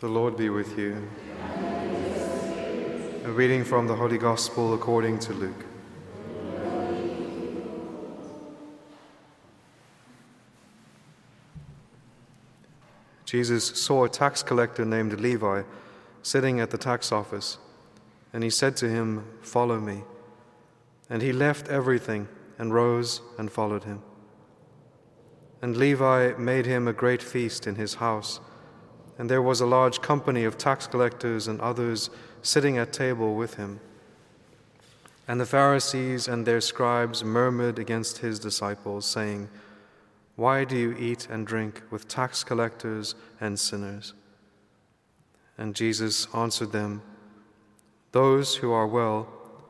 The Lord be with you. A reading from the Holy Gospel according to Luke. Jesus saw a tax collector named Levi sitting at the tax office, and he said to him, Follow me. And he left everything and rose and followed him. And Levi made him a great feast in his house, and there was a large company of tax collectors and others sitting at table with him. And the Pharisees and their scribes murmured against his disciples, saying, Why do you eat and drink with tax collectors and sinners? And Jesus answered them, Those who are well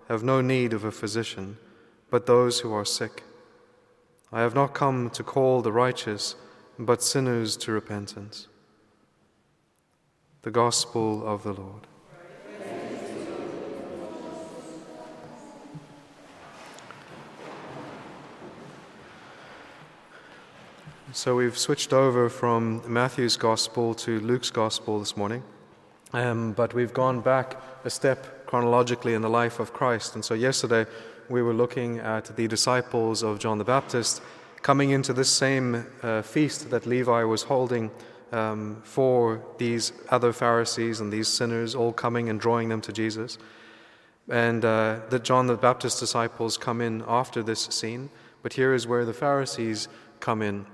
have no need of a physician, but those who are sick. I have not come to call the righteous, but sinners to repentance. The Gospel of the Lord. So we've switched over from Matthew's Gospel to Luke's Gospel this morning, um, but we've gone back a step chronologically in the life of Christ. And so yesterday we were looking at the disciples of John the Baptist coming into this same uh, feast that Levi was holding um, for these other Pharisees and these sinners, all coming and drawing them to Jesus. And uh, the John the Baptist disciples come in after this scene, but here is where the Pharisees come in,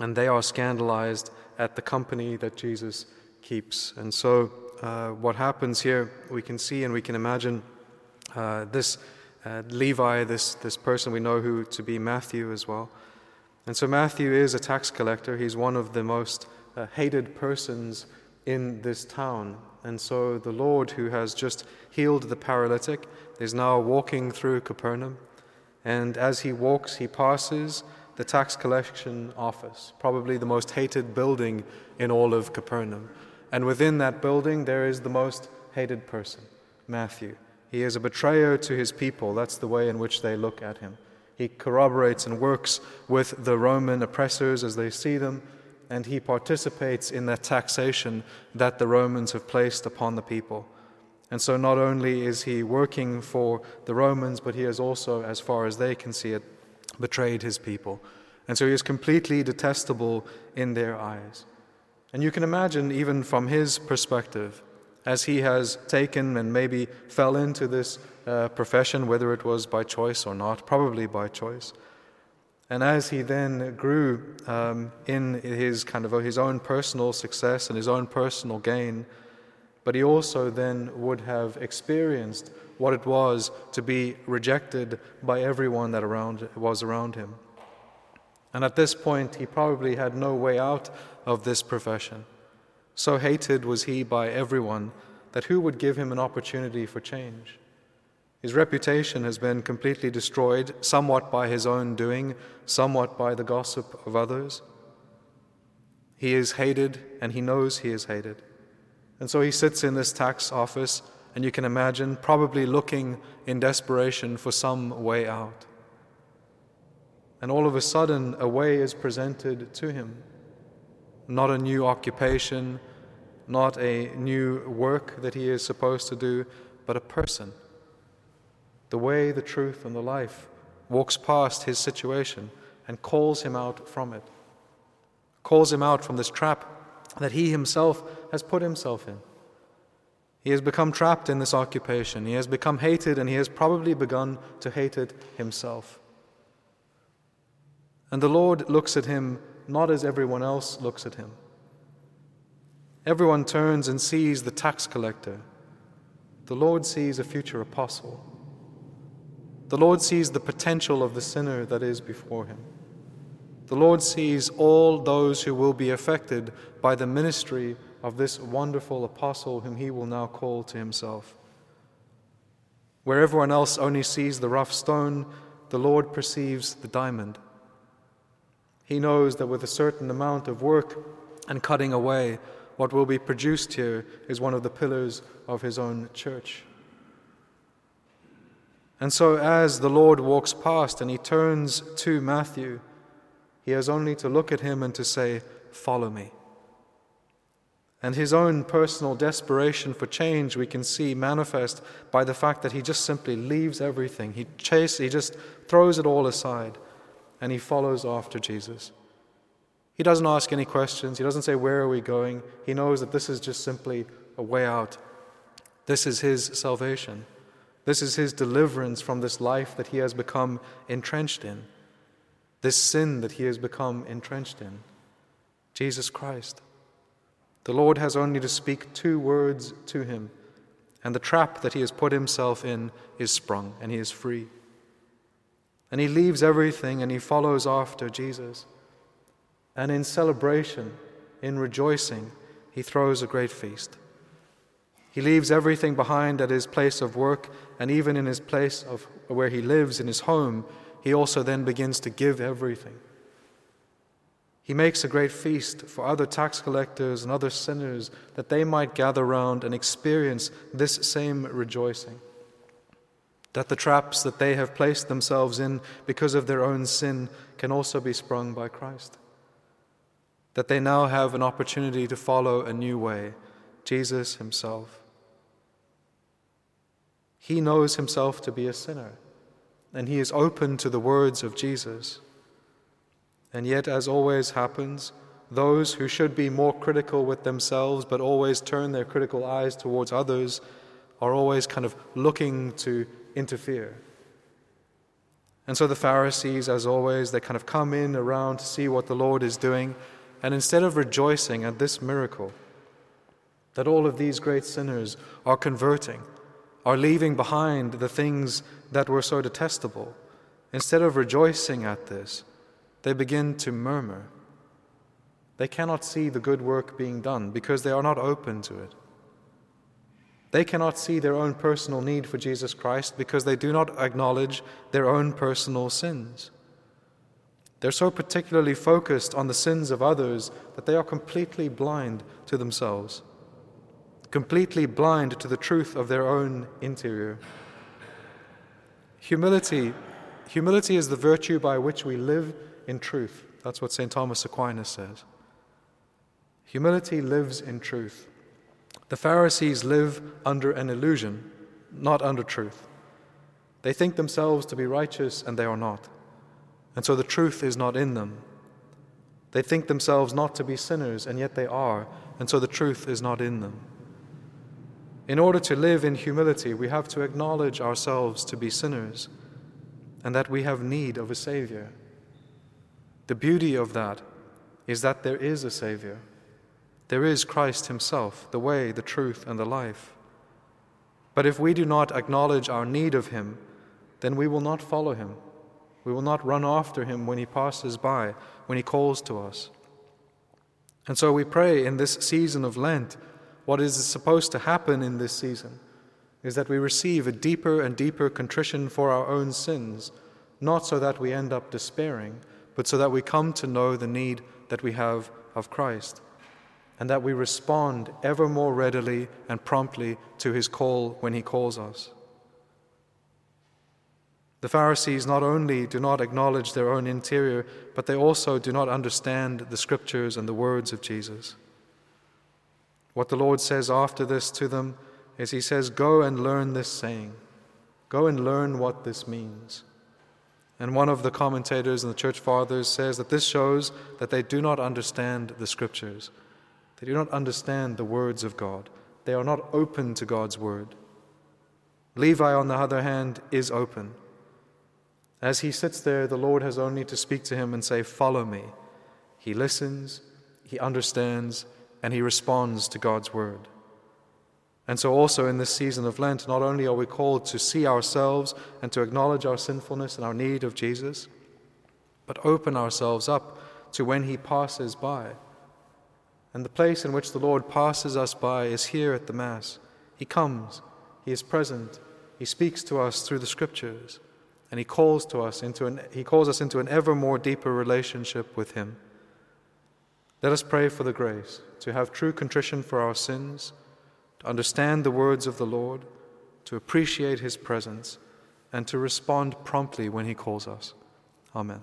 and they are scandalized at the company that Jesus keeps. And so, uh, what happens here, we can see and we can imagine uh, this uh, Levi, this, this person we know who to be Matthew as well. And so Matthew is a tax collector. He's one of the most uh, hated persons in this town. And so the Lord, who has just healed the paralytic, is now walking through Capernaum. And as he walks, he passes the tax collection office, probably the most hated building in all of Capernaum. And within that building, there is the most hated person, Matthew. He is a betrayer to his people. That's the way in which they look at him. He corroborates and works with the Roman oppressors as they see them, and he participates in that taxation that the Romans have placed upon the people. And so, not only is he working for the Romans, but he has also, as far as they can see it, betrayed his people. And so, he is completely detestable in their eyes. And you can imagine, even from his perspective, as he has taken and maybe fell into this uh, profession, whether it was by choice or not, probably by choice. And as he then grew um, in his kind of his own personal success and his own personal gain, but he also then would have experienced what it was to be rejected by everyone that around, was around him. And at this point, he probably had no way out of this profession. So hated was he by everyone that who would give him an opportunity for change? His reputation has been completely destroyed, somewhat by his own doing, somewhat by the gossip of others. He is hated, and he knows he is hated. And so he sits in this tax office, and you can imagine probably looking in desperation for some way out. And all of a sudden, a way is presented to him not a new occupation, not a new work that he is supposed to do, but a person. The way, the truth, and the life walks past his situation and calls him out from it, calls him out from this trap that he himself has put himself in. He has become trapped in this occupation. He has become hated, and he has probably begun to hate it himself. And the Lord looks at him not as everyone else looks at him. Everyone turns and sees the tax collector. The Lord sees a future apostle. The Lord sees the potential of the sinner that is before him. The Lord sees all those who will be affected by the ministry of this wonderful apostle whom he will now call to himself. Where everyone else only sees the rough stone, the Lord perceives the diamond. He knows that with a certain amount of work and cutting away, what will be produced here is one of the pillars of his own church. And so, as the Lord walks past and he turns to Matthew, he has only to look at him and to say, Follow me. And his own personal desperation for change we can see manifest by the fact that he just simply leaves everything. He chase, he just throws it all aside and he follows after Jesus. He doesn't ask any questions. He doesn't say, Where are we going? He knows that this is just simply a way out. This is his salvation. This is his deliverance from this life that he has become entrenched in, this sin that he has become entrenched in Jesus Christ. The Lord has only to speak two words to him, and the trap that he has put himself in is sprung, and he is free. And he leaves everything and he follows after Jesus. And in celebration, in rejoicing, he throws a great feast. He leaves everything behind at his place of work, and even in his place of where he lives, in his home, he also then begins to give everything. He makes a great feast for other tax collectors and other sinners that they might gather round and experience this same rejoicing. That the traps that they have placed themselves in because of their own sin can also be sprung by Christ. That they now have an opportunity to follow a new way, Jesus Himself. He knows Himself to be a sinner, and He is open to the words of Jesus. And yet, as always happens, those who should be more critical with themselves but always turn their critical eyes towards others are always kind of looking to interfere. And so the Pharisees, as always, they kind of come in around to see what the Lord is doing. And instead of rejoicing at this miracle, that all of these great sinners are converting, are leaving behind the things that were so detestable, instead of rejoicing at this, they begin to murmur. They cannot see the good work being done because they are not open to it. They cannot see their own personal need for Jesus Christ because they do not acknowledge their own personal sins. They're so particularly focused on the sins of others that they are completely blind to themselves, completely blind to the truth of their own interior. Humility, humility is the virtue by which we live in truth. That's what St. Thomas Aquinas says. Humility lives in truth. The Pharisees live under an illusion, not under truth. They think themselves to be righteous, and they are not. And so the truth is not in them. They think themselves not to be sinners, and yet they are, and so the truth is not in them. In order to live in humility, we have to acknowledge ourselves to be sinners and that we have need of a Savior. The beauty of that is that there is a Savior. There is Christ Himself, the way, the truth, and the life. But if we do not acknowledge our need of Him, then we will not follow Him. We will not run after Him when He passes by, when He calls to us. And so we pray in this season of Lent, what is supposed to happen in this season is that we receive a deeper and deeper contrition for our own sins, not so that we end up despairing but so that we come to know the need that we have of Christ, and that we respond ever more readily and promptly to his call when he calls us. The Pharisees not only do not acknowledge their own interior, but they also do not understand the scriptures and the words of Jesus. What the Lord says after this to them is He says, Go and learn this saying. Go and learn what this means. And one of the commentators and the church fathers says that this shows that they do not understand the scriptures. They do not understand the words of God. They are not open to God's word. Levi, on the other hand, is open. As he sits there, the Lord has only to speak to him and say, Follow me. He listens, he understands, and he responds to God's word. And so, also in this season of Lent, not only are we called to see ourselves and to acknowledge our sinfulness and our need of Jesus, but open ourselves up to when He passes by. And the place in which the Lord passes us by is here at the Mass. He comes, He is present, He speaks to us through the Scriptures, and He calls to us into an, He calls us into an ever more deeper relationship with Him. Let us pray for the grace to have true contrition for our sins to understand the words of the Lord, to appreciate His presence, and to respond promptly when He calls us. Amen.